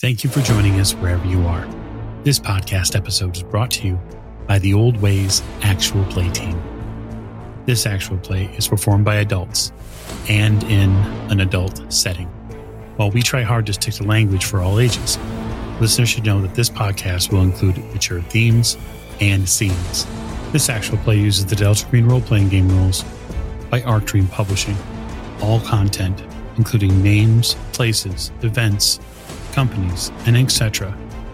Thank you for joining us wherever you are. This podcast episode is brought to you by the Old Ways Actual Play Team. This actual play is performed by adults and in an adult setting. While we try hard to stick to language for all ages, listeners should know that this podcast will include mature themes and scenes. This actual play uses the Delta Green role playing game rules by Arc Dream Publishing. All content, including names, places, events, companies, and etc.,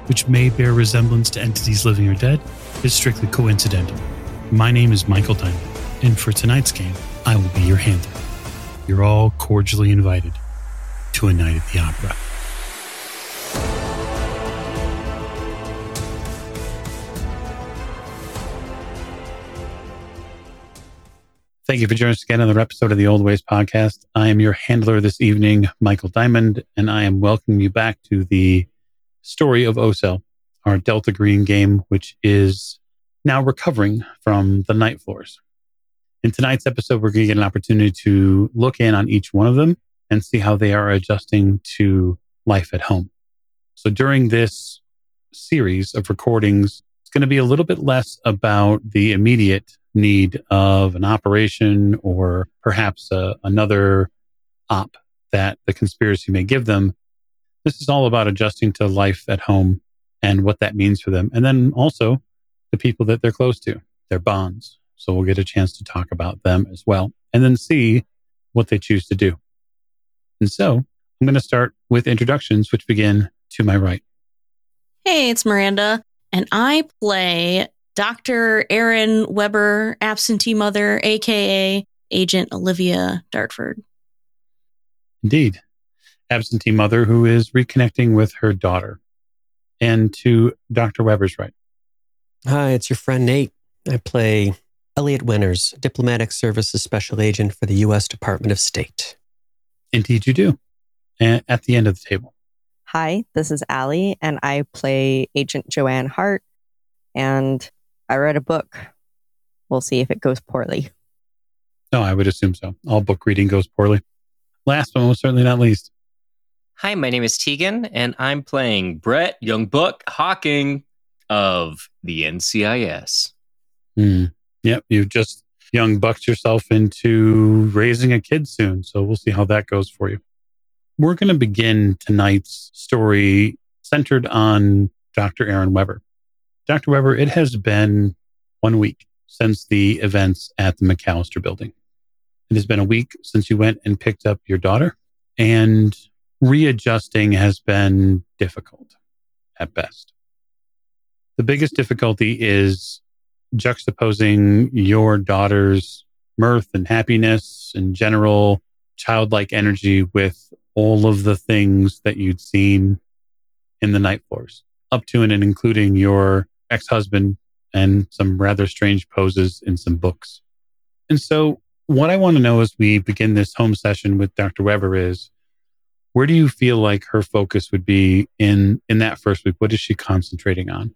which may bear resemblance to entities living or dead, is strictly coincidental. My name is Michael Diamond, and for tonight's game, I will be your handler. You're all cordially invited to a night at the opera. Thank you for joining us again on another episode of the Old Ways podcast. I am your handler this evening, Michael Diamond, and I am welcoming you back to the story of Ocel, our Delta Green game, which is now recovering from the night floors. In tonight's episode, we're going to get an opportunity to look in on each one of them and see how they are adjusting to life at home. So during this series of recordings, it's going to be a little bit less about the immediate need of an operation or perhaps uh, another op that the conspiracy may give them. This is all about adjusting to life at home and what that means for them. And then also the people that they're close to, their bonds. So we'll get a chance to talk about them as well and then see what they choose to do. And so I'm going to start with introductions, which begin to my right. Hey, it's Miranda, and I play Dr. Erin Weber, absentee mother, aka Agent Olivia Dartford. Indeed. Absentee mother who is reconnecting with her daughter. And to Dr. Weber's right. Hi, it's your friend Nate. I play Elliot Winters, Diplomatic Services Special Agent for the U.S. Department of State. Indeed, you do. And at the end of the table. Hi, this is Allie, and I play Agent Joanne Hart. And I read a book. We'll see if it goes poorly. No, I would assume so. All book reading goes poorly. Last but most certainly not least. Hi, my name is Tegan, and I'm playing Brett Young Buck Hawking of the NCIS. Hmm. Yep, you've just young bucked yourself into raising a kid soon. So we'll see how that goes for you. We're going to begin tonight's story centered on Dr. Erin Weber. Dr. Weber, it has been one week since the events at the McAllister building. It has been a week since you went and picked up your daughter, and readjusting has been difficult at best. The biggest difficulty is juxtaposing your daughter's mirth and happiness and general childlike energy with all of the things that you'd seen in the night floors, up to and including your ex husband and some rather strange poses in some books. And so, what I want to know as we begin this home session with Dr. Weber is where do you feel like her focus would be in in that first week? What is she concentrating on?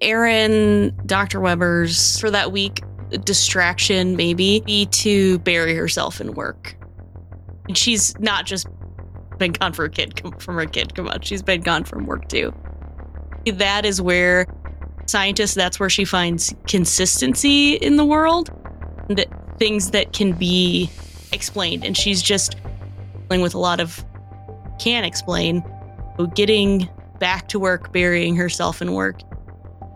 Erin, Dr. Weber's for that week distraction maybe be to bury herself in work. And she's not just been gone for a kid from her kid. Come on, she's been gone from work too. That is where scientists, that's where she finds consistency in the world and things that can be explained. And she's just dealing with a lot of can't explain. Getting back to work, burying herself in work,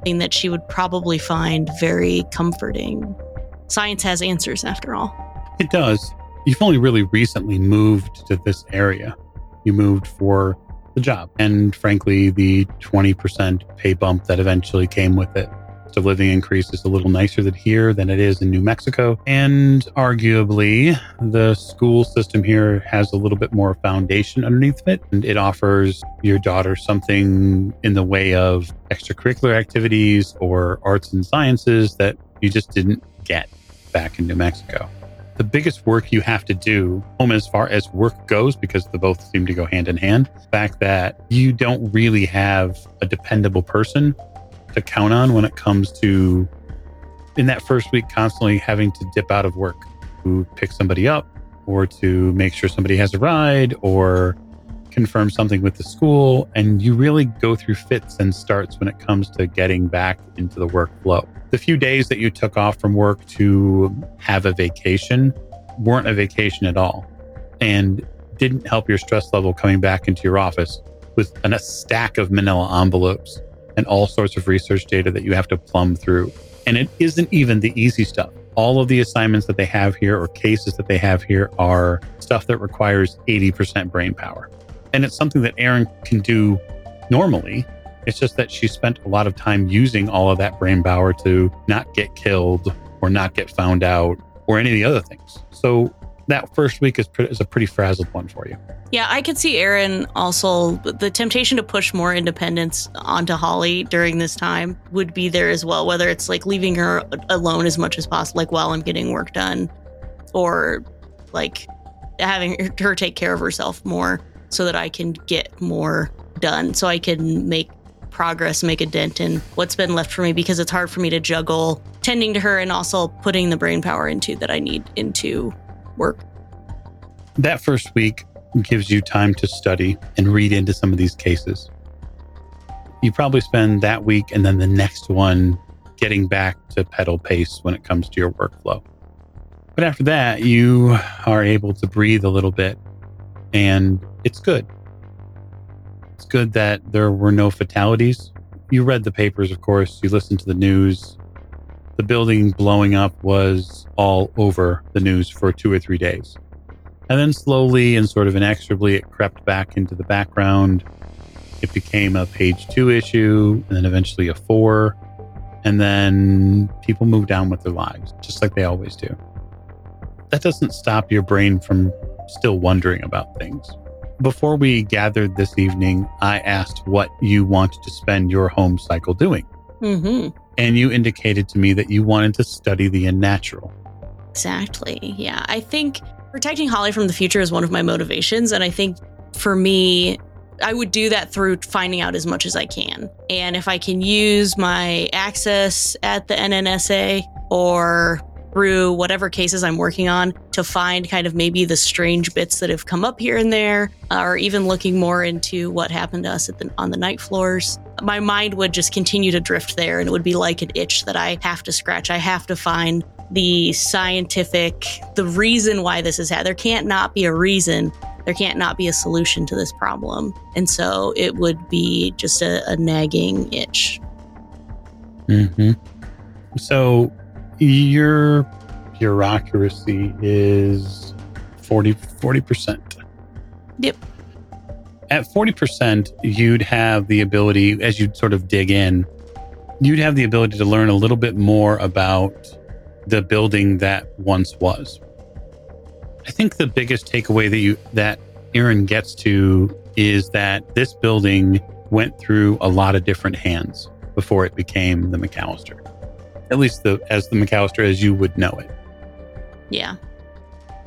thing that she would probably find very comforting. Science has answers after all. It does. You've only really recently moved to this area. You moved for the job. And frankly, the 20% pay bump that eventually came with it. The living increase is a little nicer than here than it is in New Mexico. And arguably, the school system here has a little bit more foundation underneath it. And it offers your daughter something in the way of extracurricular activities or arts and sciences that you just didn't get back in New Mexico the biggest work you have to do home as far as work goes, because the both seem to go hand in hand, the fact that you don't really have a dependable person to count on when it comes to in that first week constantly having to dip out of work. To pick somebody up or to make sure somebody has a ride or confirm something with the school, and you really go through fits and starts when it comes to getting back into the workflow. The few days that you took off from work to have a vacation weren't a vacation at all and didn't help your stress level coming back into your office with an, a stack of manila envelopes and all sorts of research data that you have to plumb through. And it isn't even the easy stuff. All of the assignments that they have here or cases that they have here are stuff that requires 80% brain power. And it's something that Erin can do normally. It's just that she spent a lot of time using all of that brain power to not get killed or not get found out or any of the other things. So that first week is, is a pretty frazzled one for you. Yeah, I could see Erin also the temptation to push more independence onto Holly during this time would be there as well, whether it's like leaving her alone as much as possible, like while I'm getting work done, or like having her take care of herself more so that I can get more done, so I can make progress, make a dent in what's been left for me because it's hard for me to juggle tending to her and also putting the brain power into that I need into work. That first week gives you time to study and read into some of these cases. You probably spend that week and then the next one getting back to pedal pace when it comes to your workflow. But after that, you are able to breathe a little bit and it's good. It's good that there were no fatalities. You read the papers, of course, you listened to the news. The building blowing up was all over the news for two or three days. And then slowly and sort of inexorably, it crept back into the background. It became a page two issue, and then eventually a four. And then people moved on with their lives, just like they always do. That doesn't stop your brain from still wondering about things. Before we gathered this evening, I asked what you wanted to spend your home cycle doing. Mm-hmm. And you indicated to me that you wanted to study the unnatural. Exactly. Yeah. I think protecting Holly from the future is one of my motivations. And I think for me, I would do that through finding out as much as I can. And if I can use my access at the NNSA or through whatever cases I'm working on to find kind of maybe the strange bits that have come up here and there, or even looking more into what happened to us at the, on the night floors. My mind would just continue to drift there, and it would be like an itch that I have to scratch. I have to find the scientific, the reason why this is happening. There can't not be a reason. There can't not be a solution to this problem. And so it would be just a, a nagging itch. Mm-hmm. So your bureaucracy is 40 percent. Yep. At 40%, you'd have the ability, as you sort of dig in, you'd have the ability to learn a little bit more about the building that once was. I think the biggest takeaway that you that Erin gets to is that this building went through a lot of different hands before it became the McAllister. At least the as the McAllister as you would know it. Yeah.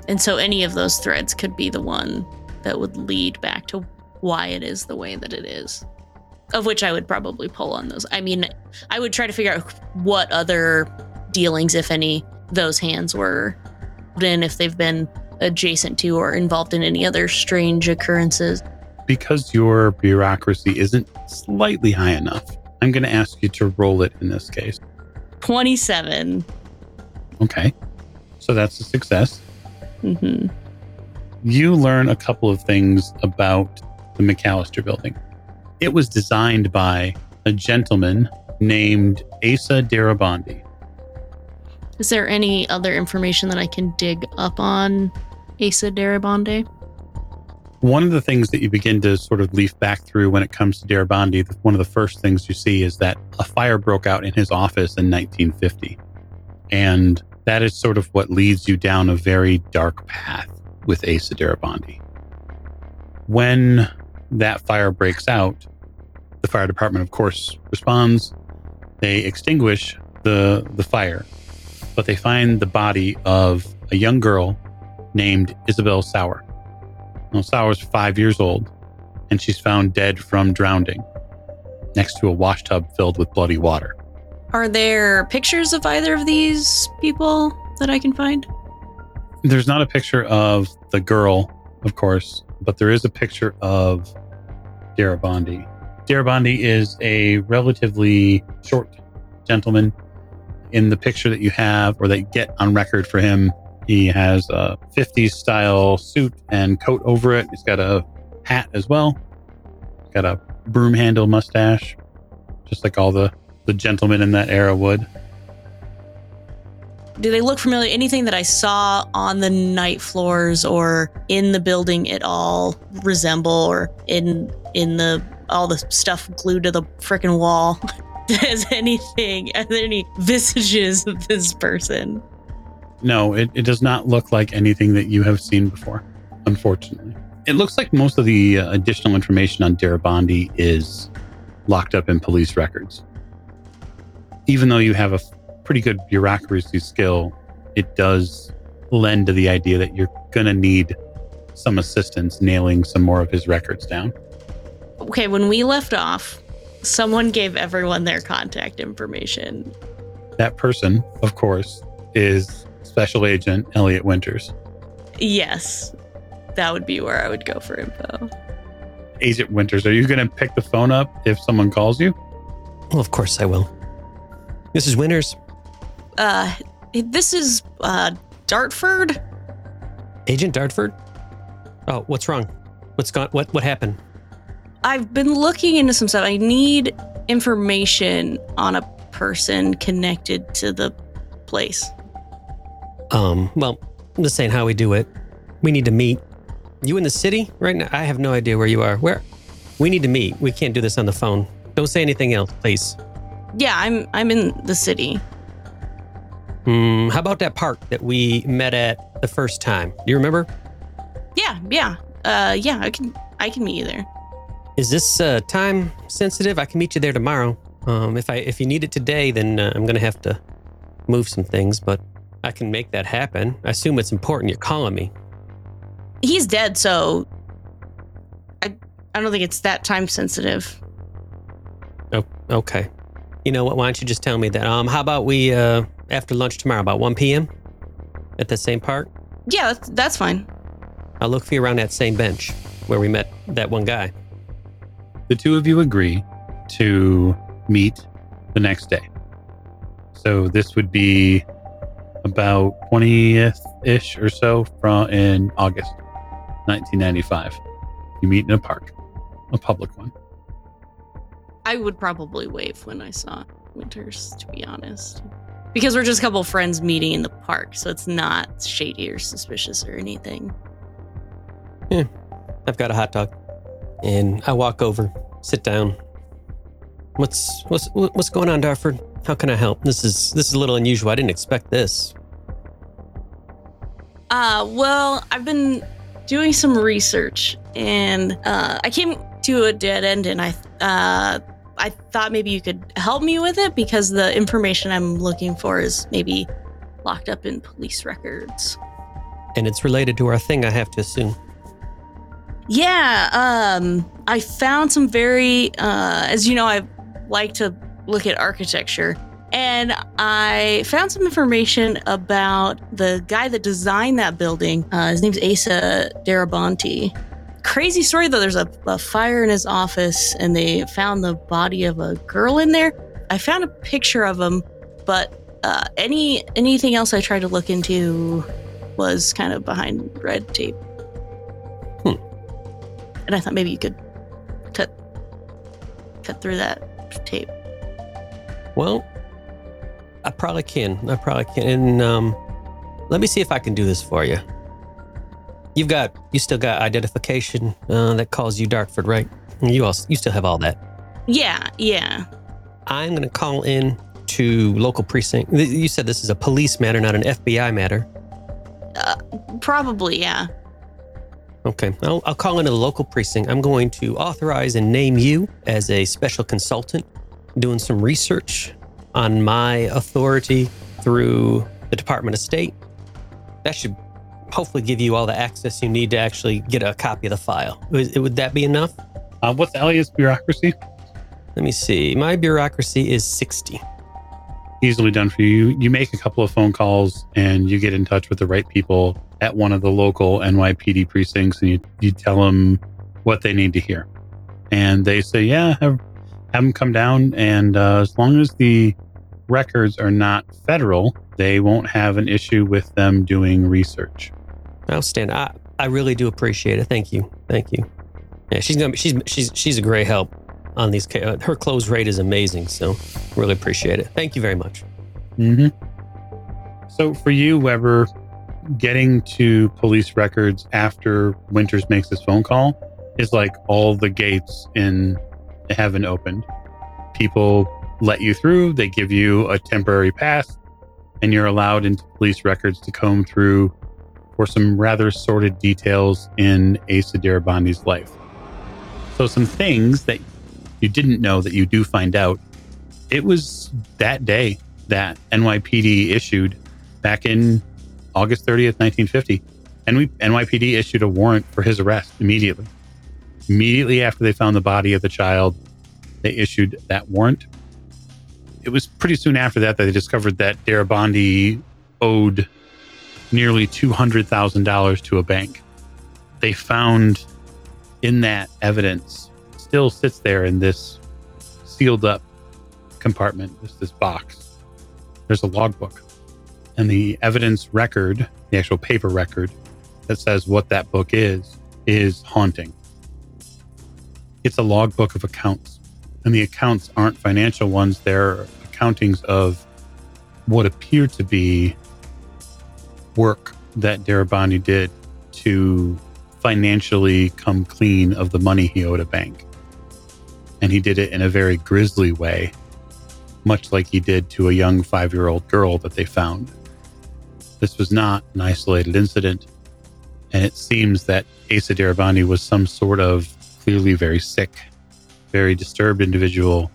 And so any of those threads could be the one that would lead back to why it is the way that it is. Of which I would probably pull on those. I mean, I would try to figure out what other dealings, if any, those hands were in, if they've been adjacent to or involved in any other strange occurrences. Because your bureaucracy isn't slightly high enough, I'm going to ask you to roll it in this case. 27. Okay. So that's a success. hmm You learn a couple of things about the McAllister building. It was designed by a gentleman named Asa Darabandi. Is there any other information that I can dig up on Asa Darabande? One of the things that you begin to sort of leaf back through when it comes to Darabandi, one of the first things you see is that a fire broke out in his office in 1950. And that is sort of what leads you down a very dark path with Asa Darabandi. When that fire breaks out, the fire department, of course, responds. They extinguish the, the fire, but they find the body of a young girl named Isabel Sauer. Now, Sauer's five years old, and she's found dead from drowning next to a washtub filled with bloody water. Are there pictures of either of these people that I can find? There's not a picture of the girl, of course, but there is a picture of Darabandi. Darabandi is a relatively short gentleman. In the picture that you have or that you get on record for him, he has a 50s style suit and coat over it. He's got a hat as well. He's got a broom handle mustache, just like all the, the gentlemen in that era would. Do they look familiar? Anything that I saw on the night floors or in the building at all resemble or in in the all the stuff glued to the freaking wall? Does anything are there any visages of this person? No, it, it does not look like anything that you have seen before, unfortunately. It looks like most of the uh, additional information on Darabandi is locked up in police records. Even though you have a pretty good bureaucracy skill, it does lend to the idea that you're going to need some assistance nailing some more of his records down. Okay, when we left off, someone gave everyone their contact information. That person, of course, is Special Agent Elliot Winters. Yes, that would be where I would go for info. Agent Winters, are you going to pick the phone up if someone calls you? Well, of course I will. This is Winters. Uh, this is uh Dartford. Agent Dartford? Oh, what's wrong? What's gone? What what happened? I've been looking into some stuff. I need information on a person connected to the place. Um, well, I'm just saying how we do it. We need to meet. You in the city right now? I have no idea where you are. Where? We need to meet. We can't do this on the phone. Don't say anything else, please. Yeah, I'm I'm in the city. Hmm, how about that park that we met at the first time? Do you remember? Yeah, yeah. Uh yeah, I can I can meet you there. Is this uh, time sensitive? I can meet you there tomorrow. Um, if I if you need it today, then uh, I'm gonna have to move some things, but I can make that happen. I assume it's important. You're calling me. He's dead, so I I don't think it's that time sensitive. Oh, okay. You know what? Why don't you just tell me that? Um, how about we uh after lunch tomorrow, about 1 p.m. at the same park? Yeah, that's, that's fine. I'll look for you around that same bench where we met that one guy. The two of you agree to meet the next day. So this would be about 20th ish or so from in August 1995. You meet in a park, a public one. I would probably wave when I saw Winters, to be honest. Because we're just a couple friends meeting in the park, so it's not shady or suspicious or anything. Yeah, I've got a hot dog, and I walk over, sit down. What's what's what's going on, Dartford? How can I help? This is this is a little unusual. I didn't expect this. Uh, well, I've been doing some research and uh, I came to a dead end and I uh, I thought maybe you could help me with it because the information I'm looking for is maybe locked up in police records. And it's related to our thing, I have to assume. Yeah, um, I found some very, uh, as you know, I like to look at architecture, and I found some information about the guy that designed that building. Uh, his name's Asa Darabonte. Crazy story though. There's a, a fire in his office, and they found the body of a girl in there. I found a picture of him, but uh, any anything else I tried to look into was kind of behind red tape. Hmm. And I thought maybe you could cut cut through that tape. Well, I probably can. I probably can. And um, let me see if I can do this for you. You've got, you still got identification uh, that calls you Dartford, right? You also, you still have all that. Yeah, yeah. I'm going to call in to local precinct. You said this is a police matter, not an FBI matter. Probably, yeah. Okay, I'll, I'll call into the local precinct. I'm going to authorize and name you as a special consultant doing some research on my authority through the Department of State. That should hopefully give you all the access you need to actually get a copy of the file. Would, would that be enough? Uh, what's Elliot's bureaucracy? Let me see. My bureaucracy is 60. easily done for you. You make a couple of phone calls and you get in touch with the right people at one of the local NYPD precincts and you, you tell them what they need to hear. And they say, yeah, have, them come down. And uh, as long as the records are not federal, they won't have an issue with them doing research. Outstanding. I, I really do appreciate it. Thank you. Thank you. Yeah, she's gonna be, she's she's she's a great help on these. uh, Her close rate is amazing. So really appreciate it. Thank you very much. hmm So for you, Weber, getting to police records after Winters makes this phone call is like all the gates in heaven opened. People let you through, they give you a temporary pass, and you're allowed into police records to comb through for some rather sordid details in Asa Darabandi's life. So some things that you didn't know that you do find out. It was that day that NYPD issued back in August 30th, 1950. And we, NYPD issued a warrant for his arrest immediately. Immediately after they found the body of the child, they issued that warrant. It was pretty soon after that that they discovered that Darabandi owed nearly $200,000 to a bank. They found in that evidence still sits there in this sealed up compartment, this, this box. There's a logbook and the evidence record, the actual paper record that says what that book is, is haunting. It's a logbook of accounts, and the accounts aren't financial ones, they're accountings of what appear to be work that Darabani did to financially come clean of the money he owed a bank. And he did it in a very grisly way, much like he did to a young five year old girl that they found. This was not an isolated incident. And it seems that Asa Darabani was some sort of clearly very sick, very disturbed individual,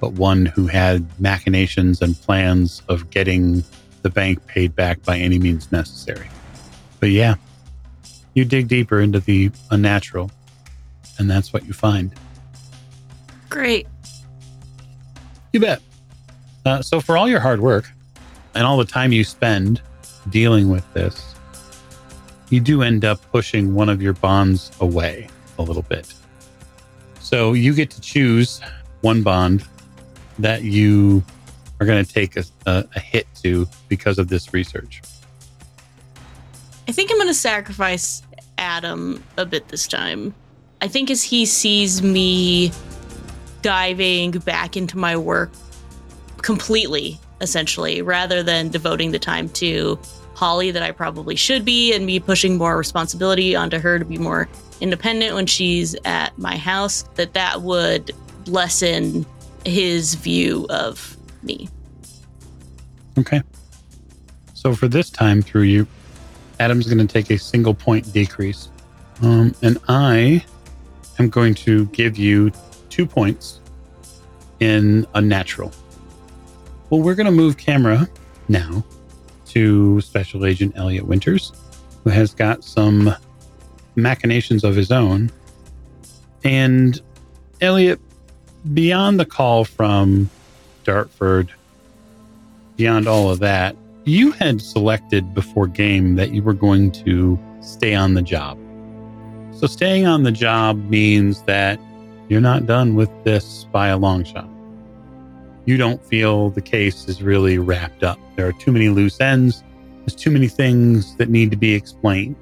but one who had machinations and plans of getting the bank paid back by any means necessary. But yeah, you dig deeper into the unnatural, and that's what you find. Great. You bet. Uh, so, for all your hard work and all the time you spend dealing with this, you do end up pushing one of your bonds away a little bit. So, you get to choose one bond that you are going to take a, a, a hit to because of this research. I think I'm going to sacrifice Adam a bit this time. I think as he sees me diving back into my work completely, essentially, rather than devoting the time to Holly that I probably should be and me pushing more responsibility onto her to be more independent when she's at my house, that that would lessen his view of me. Okay. So for this time through you, Adam's going to take a single point decrease. Um, and I am going to give you two points in a natural. Well, we're going to move camera now to Special Agent Elliot Winters, who has got some machinations of his own. And Elliot, beyond the call from Dartford, beyond all of that, you had selected before game that you were going to stay on the job. So staying on the job means that you're not done with this by a long shot. You don't feel the case is really wrapped up. There are too many loose ends. There's too many things that need to be explained.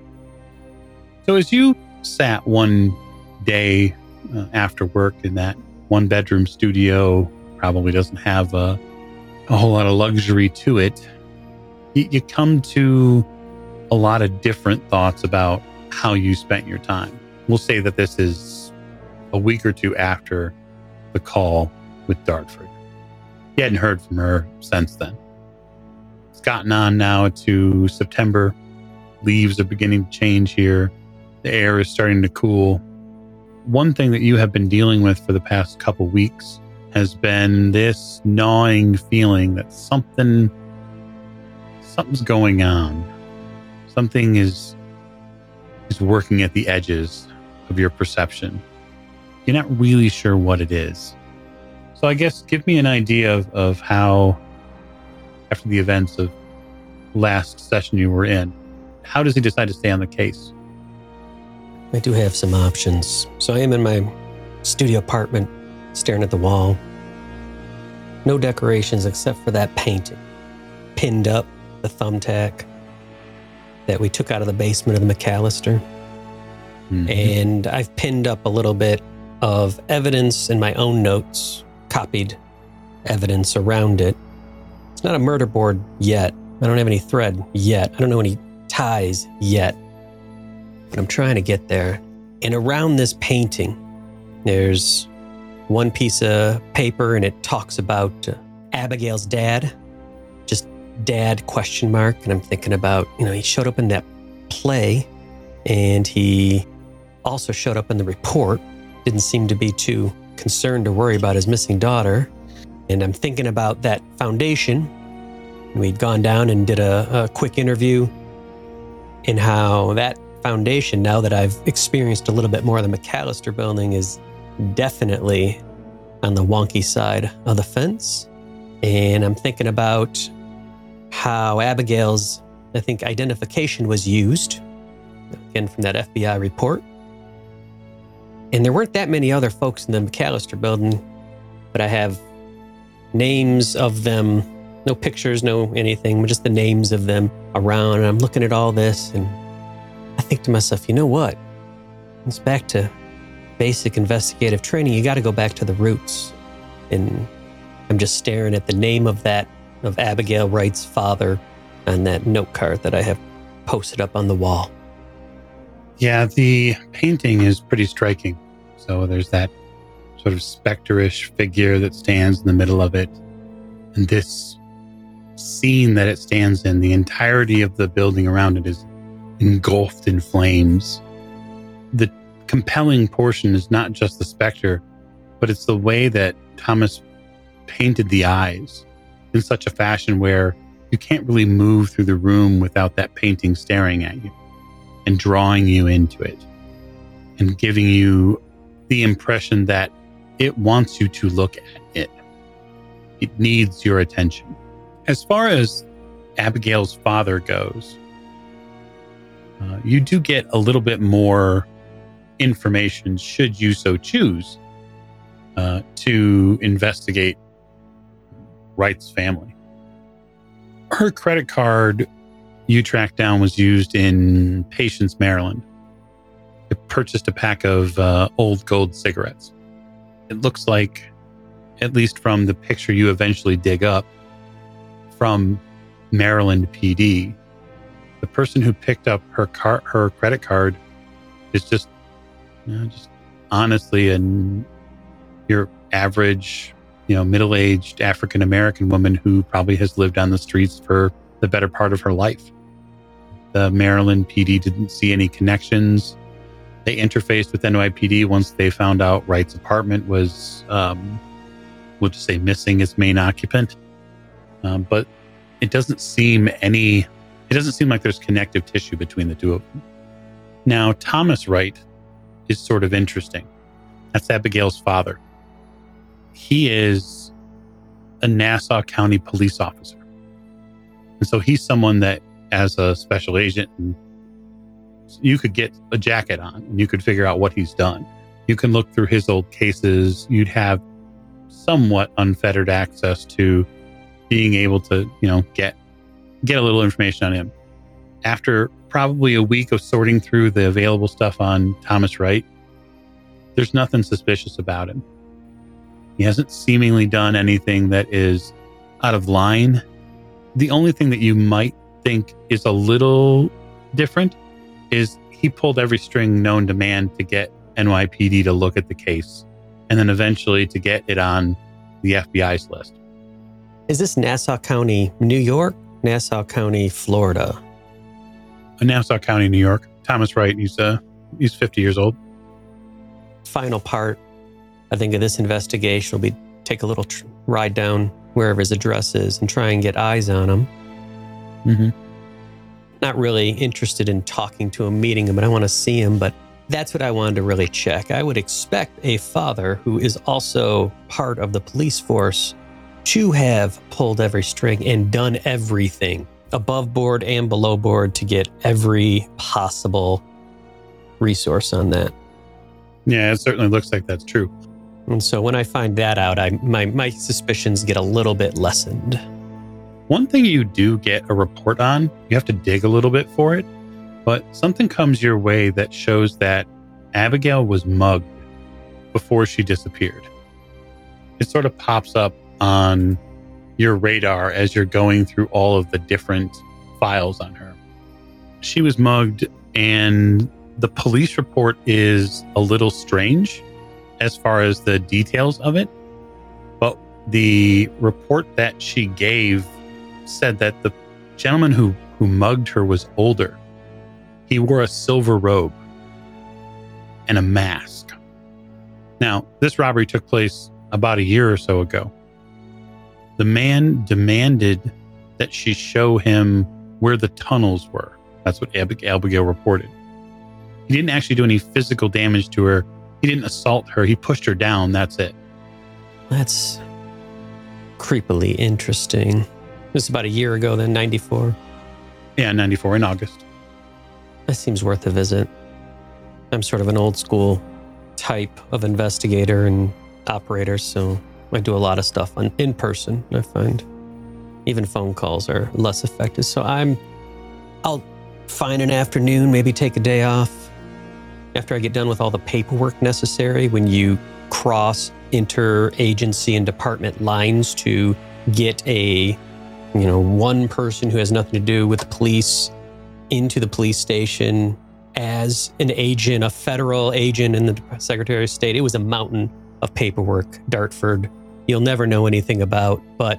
So as you sat one day uh, after work in that one bedroom studio, probably doesn't have a, a whole lot of luxury to it, you, you come to a lot of different thoughts about how you spent your time. We'll say that this is a week or two after the call with Dartford. He hadn't heard from her since then. It's gotten on now to September. Leaves are beginning to change here. The air is starting to cool. One thing that you have been dealing with for the past couple weeks has been this gnawing feeling that something something's going on. Something is is working at the edges of your perception. You're not really sure what it is. So I guess give me an idea of, of how after the events of last session you were in. How does he decide to stay on the case? I do have some options. So I am in my studio apartment, staring at the wall. No decorations except for that painting, pinned up, the thumbtack that we took out of the basement of the McAllister. Mhm. And I've pinned up a little bit of evidence in my own notes, copied evidence around it. It's not a murder board yet. I don't have any thread yet. I don't know any ties yet. But I'm trying to get there. And around this painting, there's one piece of paper and it talks about uh, Abigail's dad. Just dad question mark. And I'm thinking about, you know, he showed up in that play and he also showed up in the report. Didn't seem to be too concerned or worried about his missing daughter. And I'm thinking about that foundation. We'd gone down and did a, a quick interview and how that foundation, now that I've experienced a little bit more of the McAllister building, is definitely on the wonky side of the fence. And I'm thinking about how Abigail's, I think, identification was used, again, from that FBI report. And there weren't that many other folks in the McAllister building, but I have names of them, no pictures, no anything, just the names of them around. And I'm looking at all this and I think to myself, you know what? It's back to basic investigative training. You got to go back to the roots. And I'm just staring at the name of that, of Abigail Wright's father on that note card that I have posted up on the wall. Yeah, the painting is pretty striking. So there's that sort of spectre-ish figure that stands in the middle of it. And this scene that it stands in, the entirety of the building around it is engulfed in flames. The compelling portion is not just the specter, but it's the way that Thomas painted the eyes in such a fashion where you can't really move through the room without that painting staring at you and drawing you into it and giving you the impression that it wants you to look at it. It needs your attention. As far as Abigail's father goes, uh, you do get a little bit more information, should you so choose, uh, to investigate Wright's family. Her credit card you tracked down was used in Patience, Maryland. It purchased a pack of uh, old gold cigarettes. It looks like, at least from the picture you eventually dig up from Maryland PD, the person who picked up her car, her credit card, is just, you know, just honestly an your average, you know, middle-aged African American woman who probably has lived on the streets for the better part of her life. The Maryland PD didn't see any connections. They interfaced with NYPD once they found out Wright's apartment was, um, we'll just say, missing its main occupant. Um, but it doesn't seem any, it doesn't seem like there's connective tissue between the two of them. Now, Thomas Wright is sort of interesting. That's Abigail's father. He is a Nassau County police officer. And so he's someone that, as a special agent, you could get a jacket on and you could figure out what he's done. You can look through his old cases. You'd have somewhat unfettered access to being able to, you know, get get a little information on him. After probably a week of sorting through the available stuff on Thomas Wright, there's nothing suspicious about him. He hasn't seemingly done anything that is out of line. The only thing that you might think is a little different is he pulled every string known to man to get NYPD to look at the case and then eventually to get it on the FBI's list. Is this Nassau County, New York? Nassau County, Florida? In Nassau County, New York. Thomas Wright, he's uh he's 50 years old. Final part, I think, of this investigation will be take a little tr- ride down wherever his address is and try and get eyes on him. Mm-hmm. Not really interested in talking to him, meeting him, but I want to see him. But that's what I wanted to really check. I would expect a father who is also part of the police force to have pulled every string and done everything above board and below board to get every possible resource on that. Yeah, it certainly looks like that's true. And so when I find that out, I my my suspicions get a little bit lessened. One thing you do get a report on, you have to dig a little bit for it, but something comes your way that shows that Abigail was mugged before she disappeared. It sort of pops up on your radar as you're going through all of the different files on her. She was mugged, and the police report is a little strange as far as the details of it. But the report that she gave said that the gentleman who, who mugged her was older. He wore a silver robe and a mask. Now, this robbery took place about a year or so ago. The man demanded that she show him where the tunnels were. That's what Abigail reported. He didn't actually do any physical damage to her. He didn't assault her. He pushed her down. That's it. That's creepily interesting. This is about a year ago, then, 94. Yeah, 94 in August. That seems worth a visit. I'm sort of an old school type of investigator and operator, so I do a lot of stuff on in person. I find even phone calls are less effective. So I'm, I'll find an afternoon, maybe take a day off after I get done with all the paperwork necessary. When you cross interagency and department lines to get a, you know, one person who has nothing to do with the police into the police station as an agent, a federal agent in the Secretary of State. It was a mountain of paperwork, Dartford you'll never know anything about. But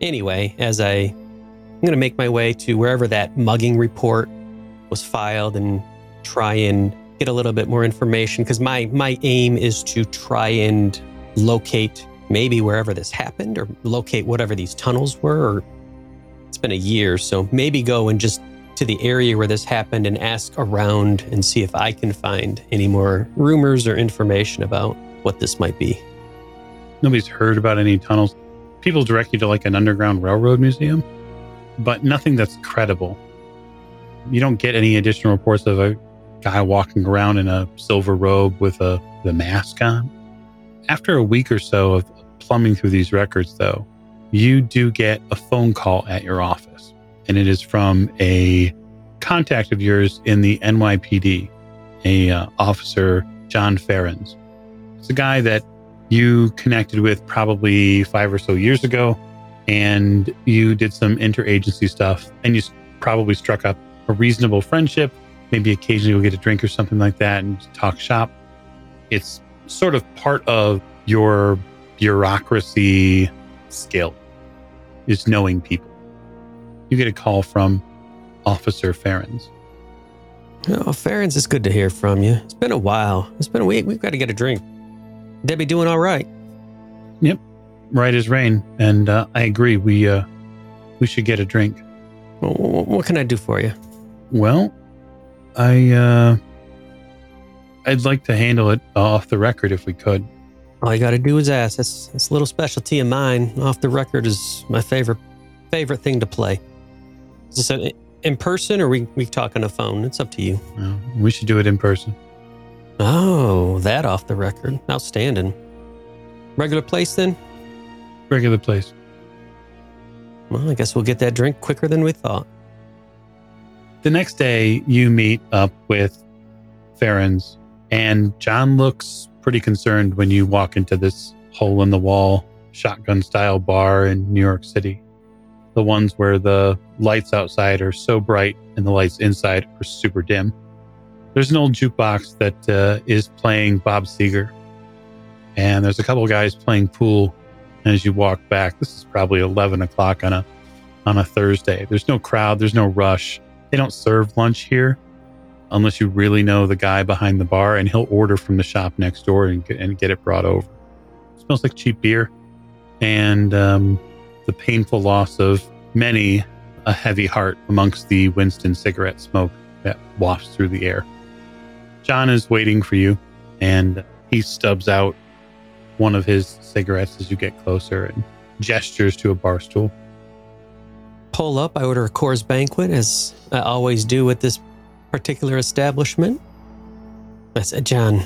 anyway, as I, I'm going to make my way to wherever that mugging report was filed and try and get a little bit more information because my my aim is to try and locate maybe wherever this happened or locate whatever these tunnels were or it's been a year so maybe go and just to the area where this happened and ask around and see if I can find any more rumors or information about what this might be. Nobody's heard about any tunnels. People direct you to like an underground railroad museum, but nothing that's credible. You don't get any additional reports of a guy walking around in a silver robe with a the mask on. After a week or so of plumbing through these records, though, you do get a phone call at your office, and it is from a contact of yours in the NYPD, a uh, officer John Ferens. It's a guy that you connected with probably five or so years ago, and you did some interagency stuff, and you probably struck up a reasonable friendship. Maybe occasionally you'll get a drink or something like that and talk shop. It's sort of part of your bureaucracy skill is knowing people. You get a call from Officer Ferens. Oh, Ferens, it's good to hear from you. It's been a while. It's been a week. We've got to get a drink. Debbie doing all right? Yep, right as rain. And uh, I agree. We uh, we should get a drink. Well, what can I do for you? Well, I uh, I'd like to handle it off the record if we could. All you got to do is ask. That's, that's a little specialty of mine. Off the record is my favorite favorite thing to play. Is this in person or we we talk on the phone? It's up to you. Well, we should do it in person. Oh, that off the record. Outstanding. Regular place then? Regular place. Well, I guess we'll get that drink quicker than we thought. The next day, you meet up with Ferens, and John looks pretty concerned when you walk into this hole in the wall shotgun style bar in New York City. The ones where the lights outside are so bright and the lights inside are super dim. There's an old jukebox that uh, is playing Bob Seger, and there's a couple guys playing pool. And as you walk back, this is probably 11 o'clock on a on a Thursday. There's no crowd. There's no rush. They don't serve lunch here unless you really know the guy behind the bar, and he'll order from the shop next door and get, and get it brought over. It smells like cheap beer, and um, the painful loss of many a heavy heart amongst the Winston cigarette smoke that wafts through the air. John is waiting for you, and he stubs out one of his cigarettes as you get closer, and gestures to a bar stool. Pull up. I order a Coors Banquet, as I always do at this particular establishment. I said, John,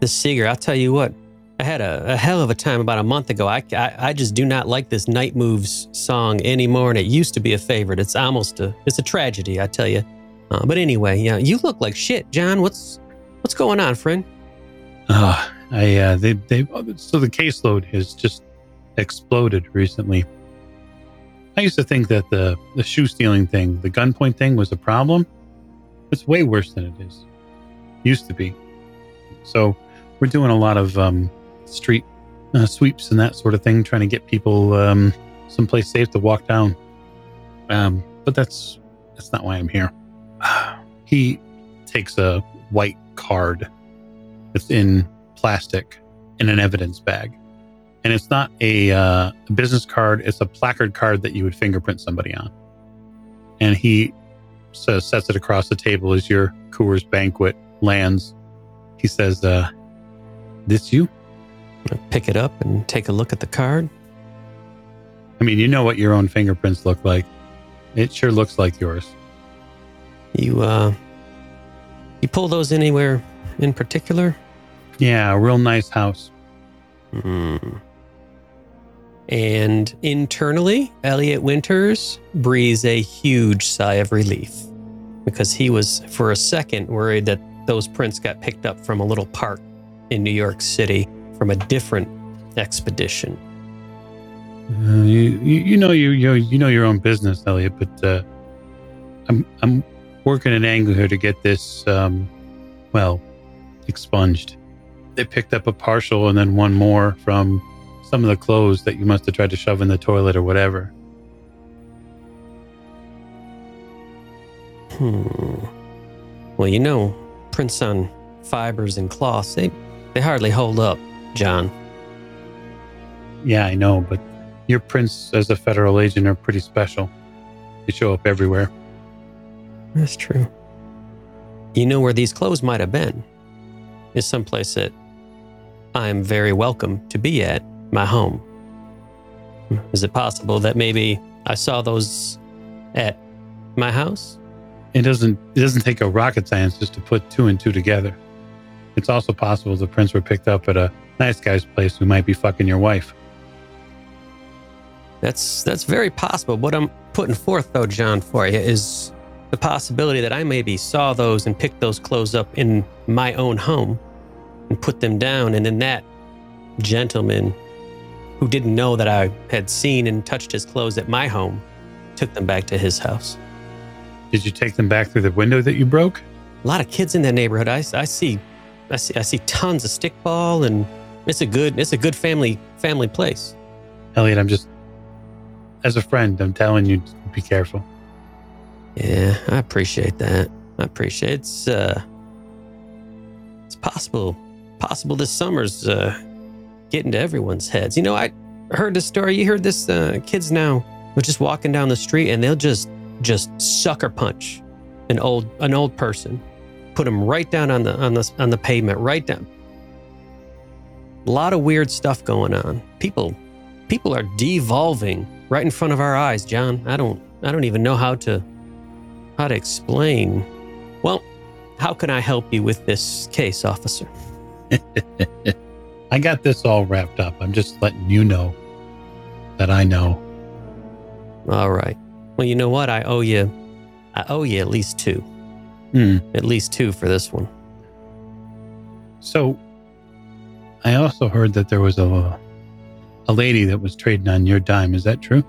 this Seger, I'll tell you what, I had a, a hell of a time about a month ago. I, I, I just do not like this Night Moves song anymore, and it used to be a favorite. It's almost a, it's a tragedy, I tell you. Uh, but anyway, yeah, you look like shit, John. What's, what's going on, friend? Uh, I, uh, they, they, so the caseload has just exploded recently. I used to think that the, the shoe stealing thing, the gunpoint thing was a problem. It's way worse than it is. Used to be. So we're doing a lot of um, street uh, sweeps and that sort of thing, trying to get people um, someplace safe to walk down. Um, but that's that's not why I'm here. he takes a white card that's in plastic in an evidence bag, and it's not a, uh, business card; it's a placard card that you would fingerprint somebody on. And he says, sets it across the table as your Coors banquet lands. He says, uh, "This you?" I pick it up and take a look at the card. I mean, you know what your own fingerprints look like. It sure looks like yours. You uh, you pull those anywhere in particular? Yeah, a real nice house. Hmm. And internally, Elliot Winters breathes a huge sigh of relief because he was, for a second, worried that those prints got picked up from a little park in New York City from a different expedition. Uh, you, you, you know you, you you know your own business, Elliot. But uh, I'm I'm working an angle here to get this, um, well, expunged. They picked up a partial and then one more from some of the clothes that you must have tried to shove in the toilet or whatever. Hmm. Well, you know, prints on fibers and cloths, they, they hardly hold up, John. Yeah, I know, but your prints as a federal agent are pretty special. They show up everywhere. That's true. You know where these clothes might have been? Is someplace that I'm very welcome to be at, my home. Hmm. Is it possible that maybe I saw those at my house? It doesn't it doesn't take a rocket scientist to put two and two together. It's also possible the prints were picked up at a nice guy's place who might be fucking your wife. That's that's very possible. What I'm putting forth though, John, for you is the possibility that I maybe saw those and picked those clothes up in my own home and put them down, and then that gentleman who didn't know that I had seen and touched his clothes at my home took them back to his house. Did you take them back through the window that you broke? A lot of kids in that neighborhood. I, I see, I see, I see tons of stickball, and it's a good, it's a good family family place. Elliot, I'm just as a friend, I'm telling you be careful. Yeah, I appreciate that. I appreciate it's uh it's possible possible this summer's uh getting to everyone's heads. You know, I heard this story. You heard this uh kids now are just walking down the street and they'll just just sucker punch an old an old person. Put them right down on the on the on the pavement, right down. A lot of weird stuff going on. People people are devolving right in front of our eyes, John. I don't I don't even know how to how to explain. Well, how can I help you with this case, officer? I got this all wrapped up. I'm just letting you know that I know. All right. Well, you know what? I owe you I owe you at least two. Hmm. At least two for this one. So, I also heard that there was a a lady that was trading on your dime. Is that true?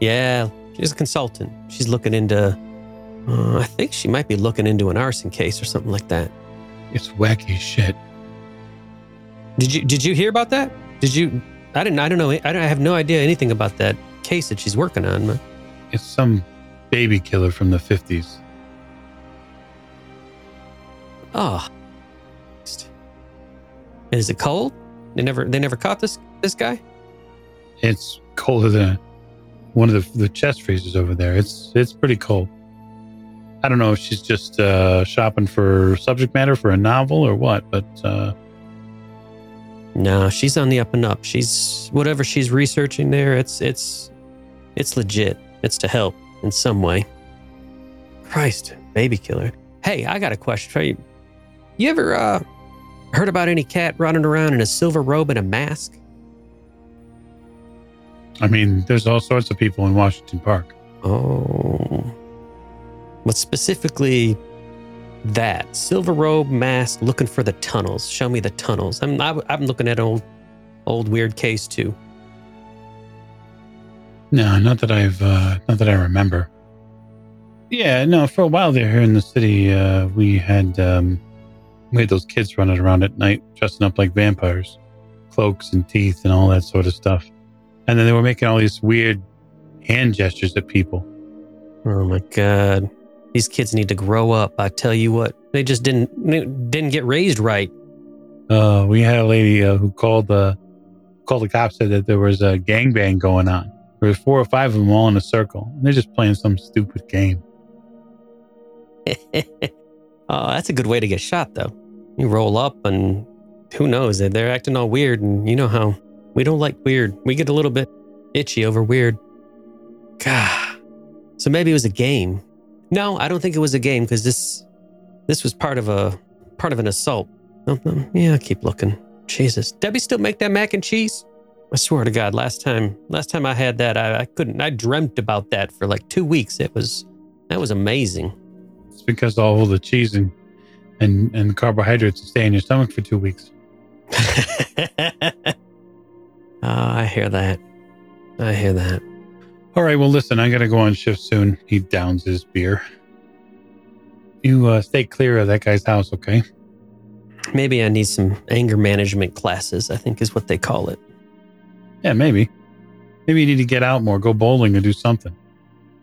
Yeah, she's a consultant. She's looking into uh, I think she might be looking into an arson case or something like that. It's wacky shit. Did you did you hear about that? Did you I didn't I don't know I, don't, I have no idea anything about that case that she's working on. but- It's some baby killer from the 50s. Oh. Is it cold? They never they never caught this this guy? It's colder than one of the, the chest freezers over there. It's it's pretty cold. I don't know if she's just uh, shopping for subject matter for a novel or what, but uh, No, she's on the up and up. She's whatever she's researching there. It's it's it's legit. It's to help in some way. Christ, baby killer. Hey, I got a question for you. You ever uh heard about any cat running around in a silver robe and a mask? I mean, there's all sorts of people in Washington Park. Oh. But specifically that silver robe mask looking for the tunnels. Show me the tunnels. I'm I, I'm looking at an old old weird case too. No, not that I've, uh, not that I remember. Yeah, no, for a while there here in the city, uh, we had, um, we had those kids running around at night dressing up like vampires, cloaks and teeth and all that sort of stuff. And then they were making all these weird hand gestures at people. Oh my god. These kids need to grow up. I tell you what. They just didn't didn't get raised right. Uh, we had a lady uh, who called the called the cops said that there was a gangbang going on. There was four or five of them all in a circle. And they're just playing some stupid game. oh, that's a good way to get shot though. You roll up and who knows? They're acting all weird and you know how we don't like weird. We get a little bit itchy over weird. God. So maybe it was a game. No, I don't think it was a game because this this was part of a part of an assault. Oh, oh, yeah, keep looking. Jesus, Debbie still make that mac and cheese? I swear to God, last time last time I had that, I, I couldn't. I dreamt about that for like two weeks. It was that was amazing. It's because all the cheese and and, and carbohydrates stay in your stomach for two weeks. oh, I hear that. I hear that. All right, well, listen, I got to go on shift soon. He downs his beer. You uh, stay clear of that guy's house, okay? Maybe I need some anger management classes, I think is what they call it. Yeah, maybe. Maybe you need to get out more, go bowling or do something.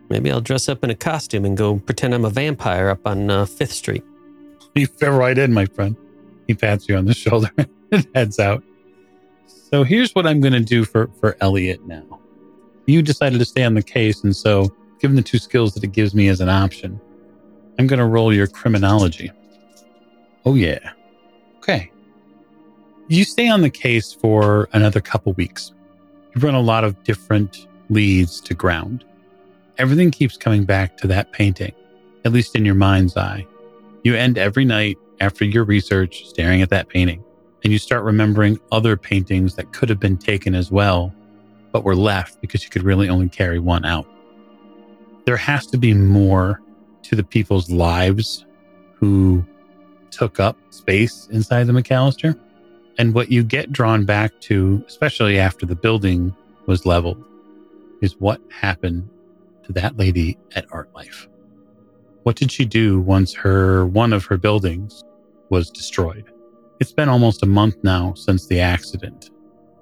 Maybe I'll dress up in a costume and go pretend I'm a vampire up on uh, Fifth Street. You fit right in, my friend. He pats you on the shoulder and heads out. So here's what I'm going to do for, for Elliot now. You decided to stay on the case, and so given the two skills that it gives me as an option, I'm going to roll your criminology. Oh, yeah. Okay. You stay on the case for another couple weeks. You run a lot of different leads to ground. Everything keeps coming back to that painting, at least in your mind's eye. You end every night after your research staring at that painting, and you start remembering other paintings that could have been taken as well, but were left because you could really only carry one out. There has to be more to the people's lives who took up space inside the McAllister. And what you get drawn back to, especially after the building was leveled, is what happened to that lady at Art Life. What did she do once her one of her buildings was destroyed? It's been almost a month now since the accident.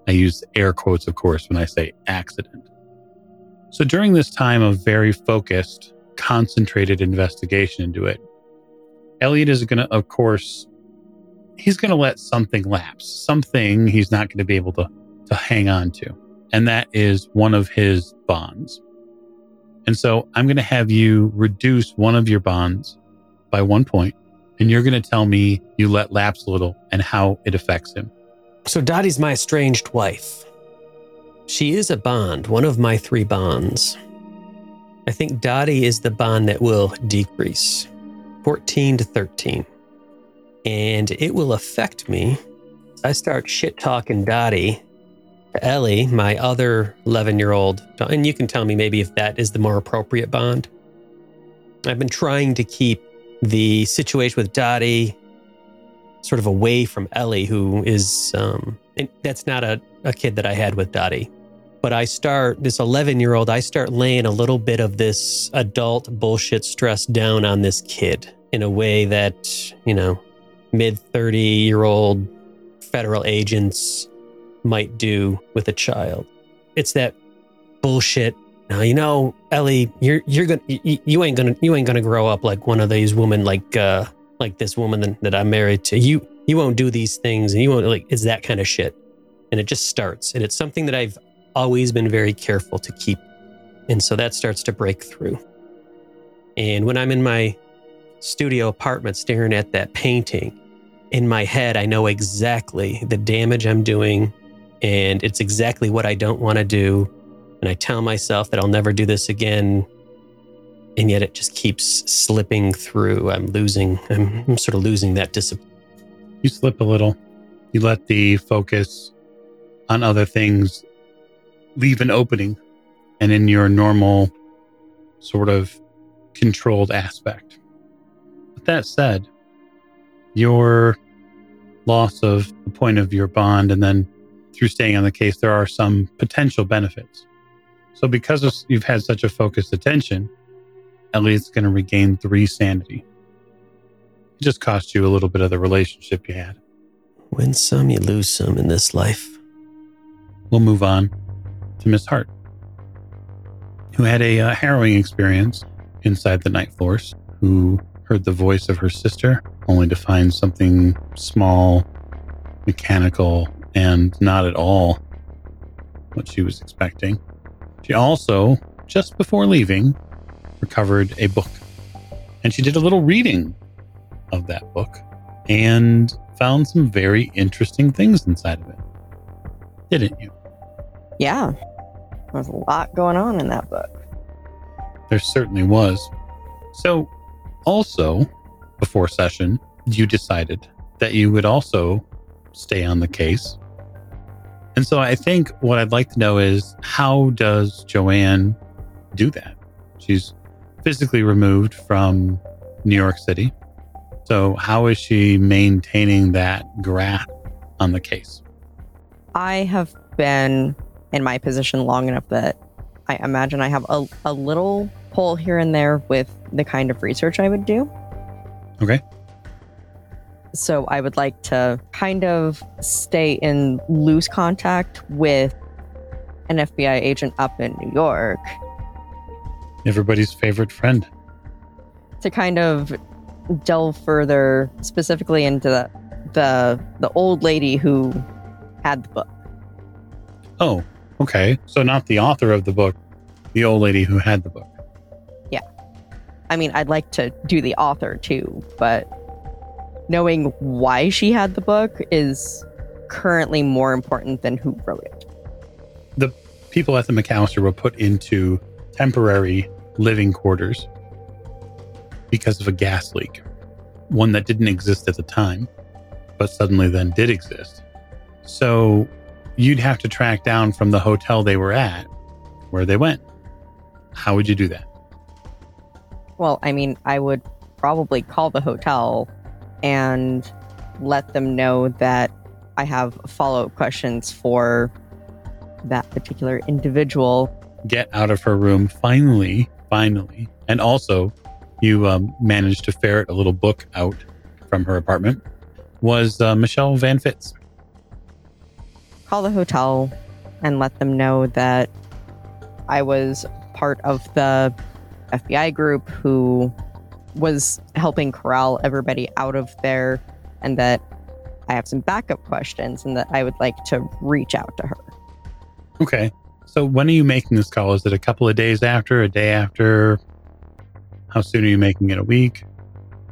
I use air quotes, of course, when I say accident. So during this time of very focused, concentrated investigation into it, Elliot is going to, of course, he's going to let something lapse, something he's not going to be able to, to hang on to. And that is one of his bonds. And so I'm going to have you reduce one of your bonds by one point, and you're going to tell me you let lapse a little and how it affects him. So Dottie's my estranged wife. She is a bond, one of my three bonds. I think Dottie is the bond that will decrease 14 to 13 and it will affect me. I start shit talking Dottie to Ellie, my other 11 year old, and you can tell me maybe if that is the more appropriate bond. I've been trying to keep the situation with Dottie sort of away from Ellie, who is, um, that's not a, a kid that I had with Dottie. But I start, this 11 year old, I start laying a little bit of this adult bullshit stress down on this kid in a way that, you know, mid 30 year old federal agents might do with a child. It's that bullshit. Now you know, Ellie, you're you're gonna you, you ain't gonna you ain't gonna grow up like one of these women like uh like this woman that, that I'm married to. You you won't do these things and you won't like it's that kind of shit. And it just starts. And it's something that I've always been very careful to keep. And so that starts to break through. And when I'm in my studio apartment staring at that painting, in my head, I know exactly the damage I'm doing and it's exactly what I don't want to do. And I tell myself that I'll never do this again. And yet it just keeps slipping through. I'm losing, I'm, I'm sort of losing that discipline. You slip a little. You let the focus on other things leave an opening. And in your normal sort of controlled aspect. With that said, your loss of the point of your bond and then through staying on the case, there are some potential benefits. So, because of, you've had such a focused attention, Elliot's going to regain three sanity. It just cost you a little bit of the relationship you had. Win some, you lose some in this life. We'll move on to Miss Hart, who had a uh, harrowing experience inside the Night Floors, who heard the voice of her sister, only to find something small, mechanical, and not at all what she was expecting. She also, just before leaving, recovered a book. And she did a little reading of that book and found some very interesting things inside of it. Didn't you? Yeah. There's a lot going on in that book. There certainly was. So, also, before session, you decided that you would also stay on the case. And so I think what I'd like to know is how does Joanne do that? She's physically removed from New York City. So, how is she maintaining that grasp on the case? I have been in my position long enough that I imagine I have a, a little pull here and there with the kind of research I would do. Okay. So I would like to kind of stay in loose contact with an FBI agent up in New York Everybody's favorite friend. to kind of delve further specifically into the the, the old lady who had the book. Oh, okay. So, not the author of the book, the old lady who had the book. Yeah. I mean, I'd like to do the author too, but knowing why she had the book is currently more important than who wrote it. The people at the McAllister were put into temporary living quarters because of a gas leak, one that didn't exist at the time, but suddenly then did exist. So you'd have to track down from the hotel they were at where they went. How would you do that? Well, I mean, I would probably call the hotel and let them know that I have follow up questions for that particular individual. Get out of her room finally, finally. And also, you um, managed to ferret a little book out from her apartment. Was uh, Michelle Van Fitz. Call the hotel and let them know that I was part of the FBI group who was helping corral everybody out of there and that I have some backup questions and that I would like to reach out to her. Okay. So when are you making this call? Is it a couple of days after, a day after? How soon are you making it? A week?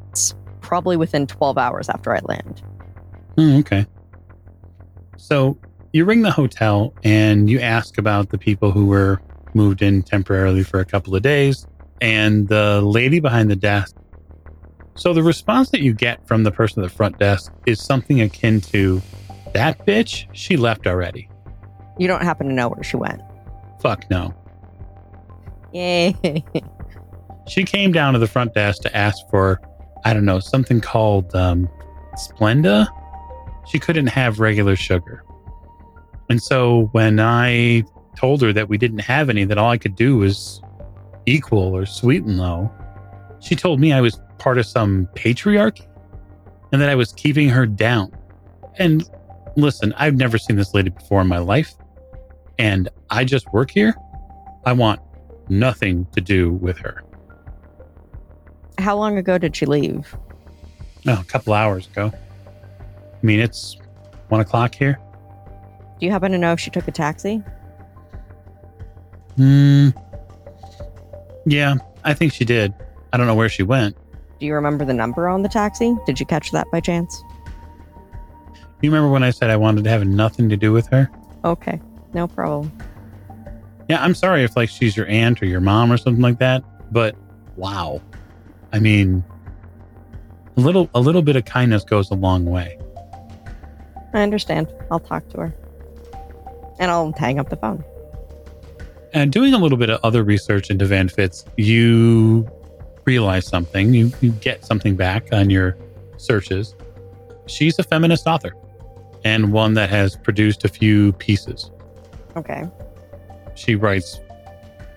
It's probably within 12 hours after I land. Hmm, okay. So you ring the hotel and you ask about the people who were moved in temporarily for a couple of days. And the lady behind the desk. So the response that you get from the person at the front desk is something akin to that bitch, she left already. You don't happen to know where she went. Fuck no. Yay. She came down to the front desk to ask for, I don't know, something called um, Splenda. She couldn't have regular sugar. And so when I told her that we didn't have any, that all I could do was equal or sweeten low, she told me I was part of some patriarchy and that I was keeping her down. And listen, I've never seen this lady before in my life. And I just work here. I want nothing to do with her. How long ago did she leave? No, a couple hours ago. I mean, it's one o'clock here. Do you happen to know if she took a taxi? Hmm. Yeah, I think she did. I don't know where she went. Do you remember the number on the taxi? Did you catch that by chance? You remember when I said I wanted to have nothing to do with her? Okay, no problem. Yeah, I'm sorry if like she's your aunt or your mom or something like that, but wow. I mean, a little a little bit of kindness goes a long way. I understand. I'll talk to her. And I'll hang up the phone. And doing a little bit of other research into Van Fitz, you realize something. You, you get something back on your searches. She's a feminist author and one that has produced a few pieces. Okay. She writes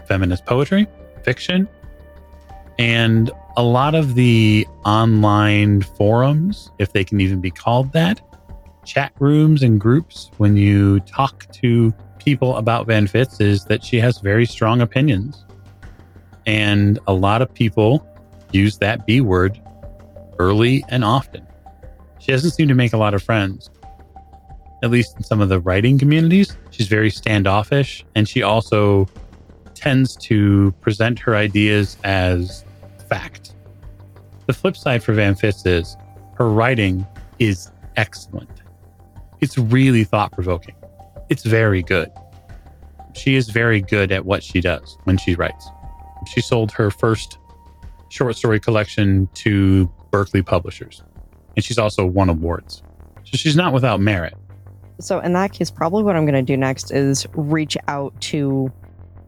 feminist poetry, fiction, and a lot of the online forums, if they can even be called that, chat rooms and groups, when you talk to people about Van Fitz, is that she has very strong opinions. And a lot of people use that B word early and often. She doesn't seem to make a lot of friends, at least in some of the writing communities. She's very standoffish, and she also tends to present her ideas as fact. The flip side for Van Fitz is her writing is excellent. It's really thought provoking. It's very good. She is very good at what she does when she writes. She sold her first short story collection to Berkeley Publishers, and she's also won awards. So she's not without merit. So in that case, probably what I'm going to do next is reach out to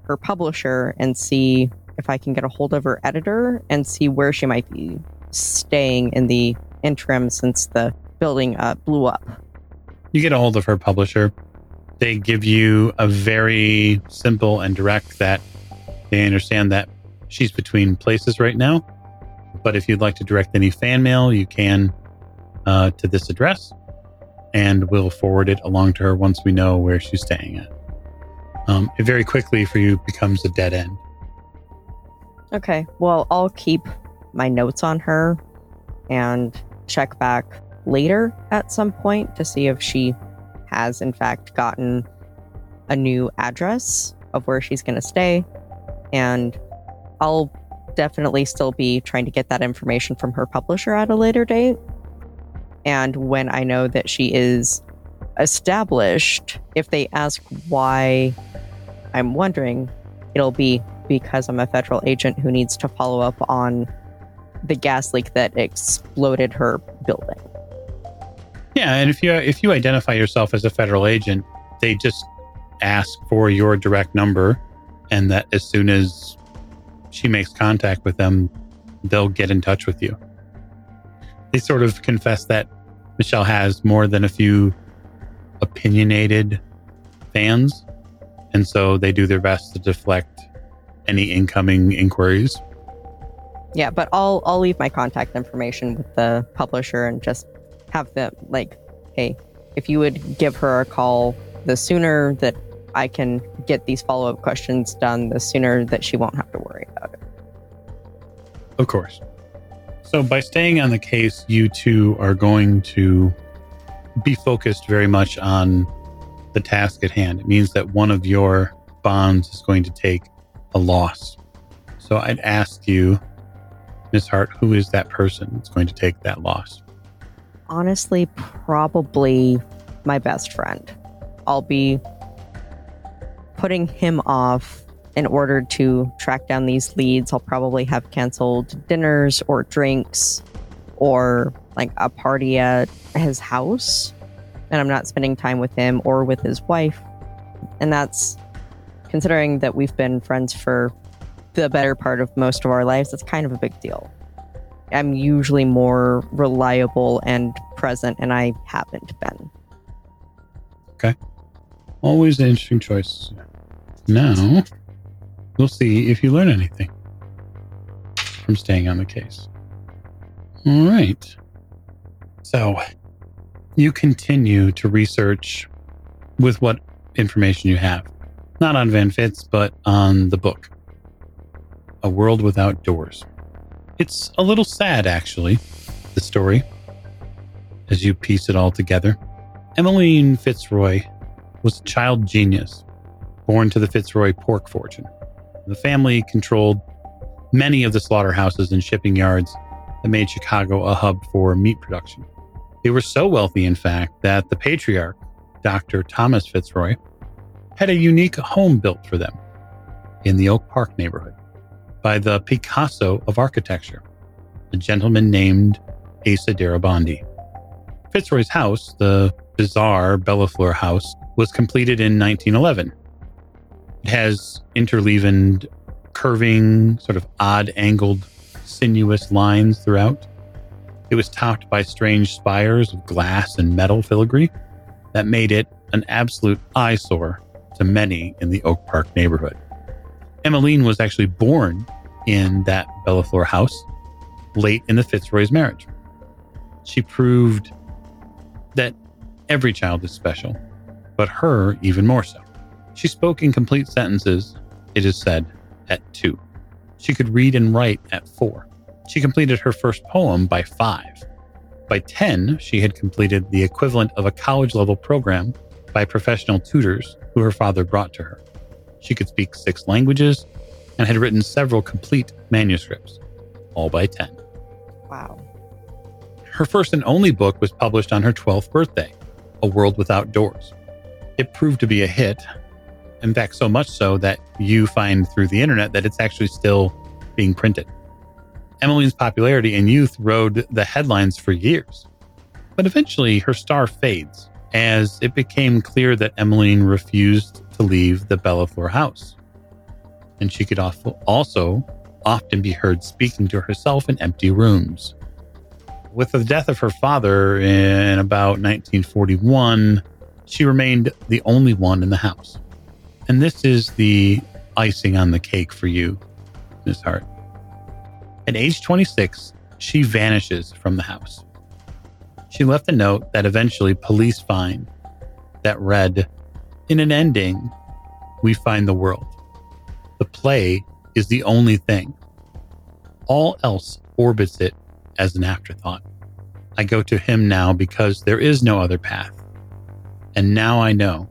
her publisher and see if I can get a hold of her editor and see where she might be staying in the interim since the building uh, blew up. You get a hold of her publisher. They give you a very simple and direct that they understand that she's between places right now. But if you'd like to direct any fan mail, you can uh, to this address and we'll forward it along to her once we know where she's staying at. Um, it very quickly for you becomes a dead end. Okay. Well, I'll keep my notes on her and check back later at some point to see if she has, in fact, gotten a new address of where she's going to stay. And I'll definitely still be trying to get that information from her publisher at a later date. And when I know that she is established, if they ask why I'm wondering, it'll be because I'm a federal agent who needs to follow up on the gas leak that exploded her building. Yeah, and if you if you identify yourself as a federal agent, they just ask for your direct number, and that as soon as she makes contact with them, they'll get in touch with you. They sort of confess that Michelle has more than a few opinionated fans, and so they do their best to deflect any incoming inquiries. Yeah, but I'll I'll leave my contact information with the publisher and just have them like, hey, if you would give her a call, the sooner that I can get these follow up questions done, the sooner that she won't have to worry about it. Of course. So, by staying on the case, you two are going to be focused very much on the task at hand. It means that one of your bonds is going to take a loss. So, I'd ask you, Miss Hart, who is that person that's going to take that loss? Honestly, probably my best friend. I'll be putting him off in order to track down these leads. I'll probably have canceled dinners or drinks or like a party at his house. And I'm not spending time with him or with his wife. And that's considering that we've been friends for the better part of most of our lives, it's kind of a big deal. I'm usually more reliable and present, and I haven't been. Okay. Always an interesting choice. Now, we'll see if you learn anything from staying on the case. All right. So, you continue to research with what information you have. Not on Van Fitz, but on the book, A World Without Doors. It's a little sad, actually, the story, as you piece it all together. Emmeline Fitzroy was a child genius born to the Fitzroy pork fortune. The family controlled many of the slaughterhouses and shipping yards that made Chicago a hub for meat production. They were so wealthy, in fact, that the patriarch, Dr. Thomas Fitzroy, had a unique home built for them in the Oak Park neighborhood by the Picasso of architecture, a gentleman named Asa Darabondi. Fitzroy's house, the bizarre Bellafleur house, was completed in 1911. It has interleavened, curving, sort of odd angled, sinuous lines throughout. It was topped by strange spires of glass and metal filigree that made it an absolute eyesore to many in the Oak Park neighborhood. Emmeline was actually born in that Bellafleur house late in the Fitzroy's marriage. She proved that every child is special, but her even more so. She spoke in complete sentences, it is said, at two. She could read and write at four. She completed her first poem by five. By 10, she had completed the equivalent of a college level program by professional tutors who her father brought to her. She could speak six languages and had written several complete manuscripts, all by 10. Wow. Her first and only book was published on her 12th birthday, A World Without Doors. It proved to be a hit, in fact, so much so that you find through the internet that it's actually still being printed. Emmeline's popularity in youth rode the headlines for years, but eventually her star fades as it became clear that Emmeline refused to leave the Bellafleur house. And she could also often be heard speaking to herself in empty rooms. With the death of her father in about 1941, she remained the only one in the house. And this is the icing on the cake for you, Miss Hart. At age 26, she vanishes from the house. She left a note that eventually police find that read, In an ending, we find the world. The play is the only thing. All else orbits it as an afterthought. I go to him now because there is no other path. And now I know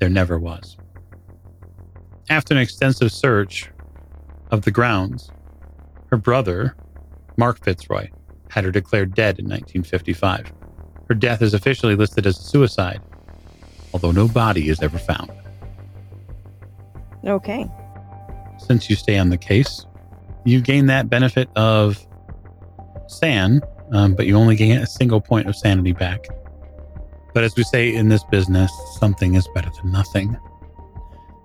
there never was. After an extensive search of the grounds, her brother, Mark Fitzroy, had her declared dead in 1955. Her death is officially listed as a suicide, although no body is ever found. Okay. Since you stay on the case, you gain that benefit of SAN, um, but you only gain a single point of sanity back. But as we say in this business, something is better than nothing.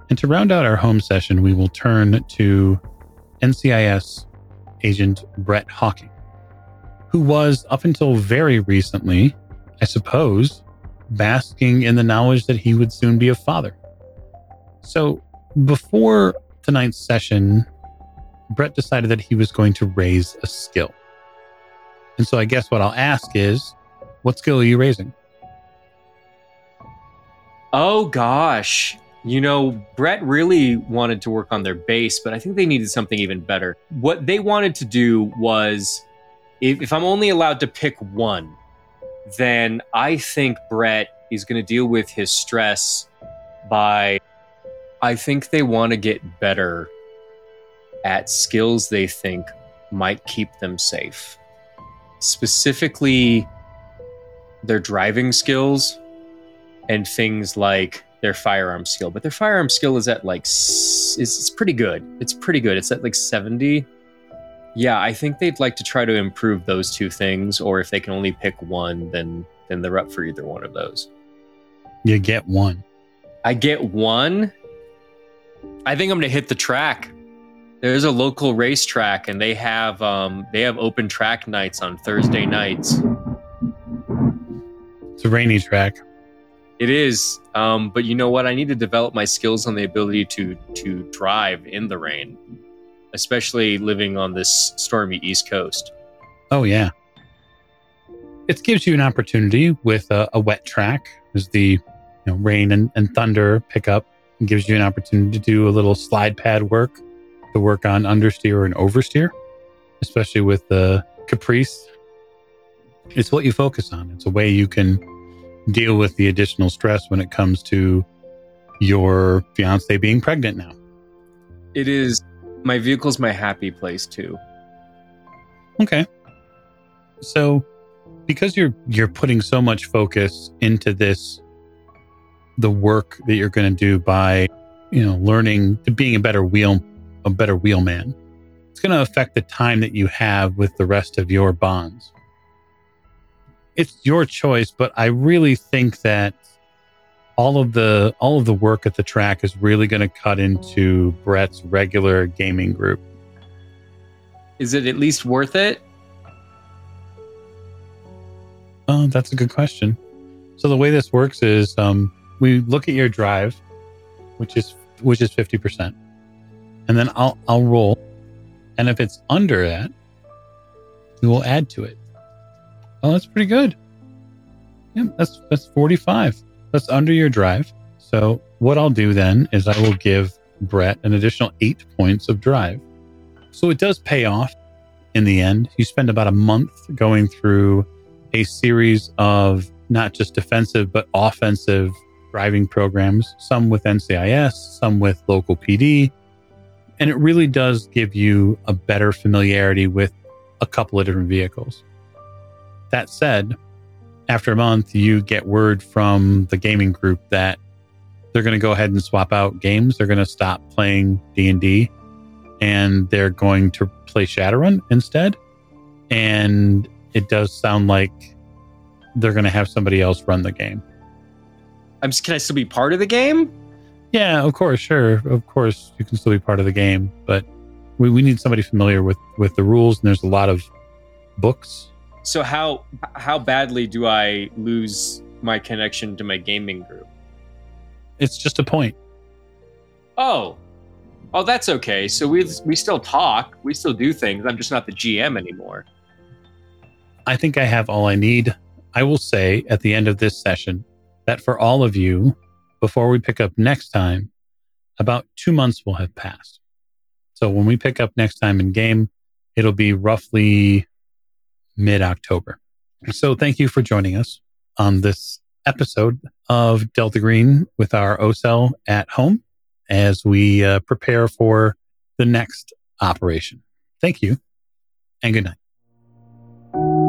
And to round out our home session, we will turn to NCIS agent Brett Hawking, who was, up until very recently, I suppose, basking in the knowledge that he would soon be a father. So before tonight's session, Brett decided that he was going to raise a skill. And so I guess what I'll ask is, what skill are you raising? Oh gosh. You know, Brett really wanted to work on their base, but I think they needed something even better. What they wanted to do was if, if I'm only allowed to pick one, then I think Brett is going to deal with his stress by I think they want to get better at skills they think might keep them safe. Specifically, their driving skills and things like their firearm skill. But their firearm skill is at like, it's, pretty good. It's pretty good. It's at like 70. Yeah, I think they'd like to try to improve those two things, or if they can only pick one, then then they're up for either one of those. You get one. I get one. I think I'm gonna hit the track. There's a local racetrack, and they have um, they have open track nights on Thursday nights. It's a rainy track. It is, um, but you know what? I need to develop my skills on the ability to to drive in the rain, especially living on this stormy East Coast. Oh yeah. It gives you an opportunity with a, a wet track as the you know, rain and, and thunder pick up. It gives you an opportunity to do a little slide pad work to work on understeer and oversteer, especially with the Caprice. It's what you focus on. It's a way you can deal with the additional stress when it comes to your fiance being pregnant now. It is my vehicle's my happy place too. Okay. So because you're you're putting so much focus into this the work that you're going to do by you know learning to being a better wheel a better wheelman it's going to affect the time that you have with the rest of your bonds it's your choice but i really think that all of the all of the work at the track is really going to cut into brett's regular gaming group Is it at least worth it? Oh, that's a good question. So the way this works is um, we look at your drive, which is which is fifty percent, and then I'll I'll roll, and if it's under that, we will add to it. Oh, that's pretty good. Yeah, that's that's forty five. That's under your drive. So what I'll do then is I will give Brett an additional eight points of drive. So it does pay off in the end. You spend about a month going through a series of not just defensive but offensive driving programs, some with NCIS, some with local PD. And it really does give you a better familiarity with a couple of different vehicles. That said, after a month, you get word from the gaming group that they're going to go ahead and swap out games. They're going to stop playing D&D and they're going to play Shadowrun instead. And it does sound like they're going to have somebody else run the game. I'm just, can I still be part of the game? Yeah, of course, sure. Of course, you can still be part of the game, but we, we need somebody familiar with with the rules. And there's a lot of books. So how how badly do I lose my connection to my gaming group? It's just a point. Oh, oh, that's okay. So we we still talk, we still do things. I'm just not the GM anymore. I think I have all I need. I will say at the end of this session that for all of you, before we pick up next time, about two months will have passed. So when we pick up next time in game, it'll be roughly mid October. So thank you for joining us on this episode of Delta Green with our OCEL at home as we uh, prepare for the next operation. Thank you and good night.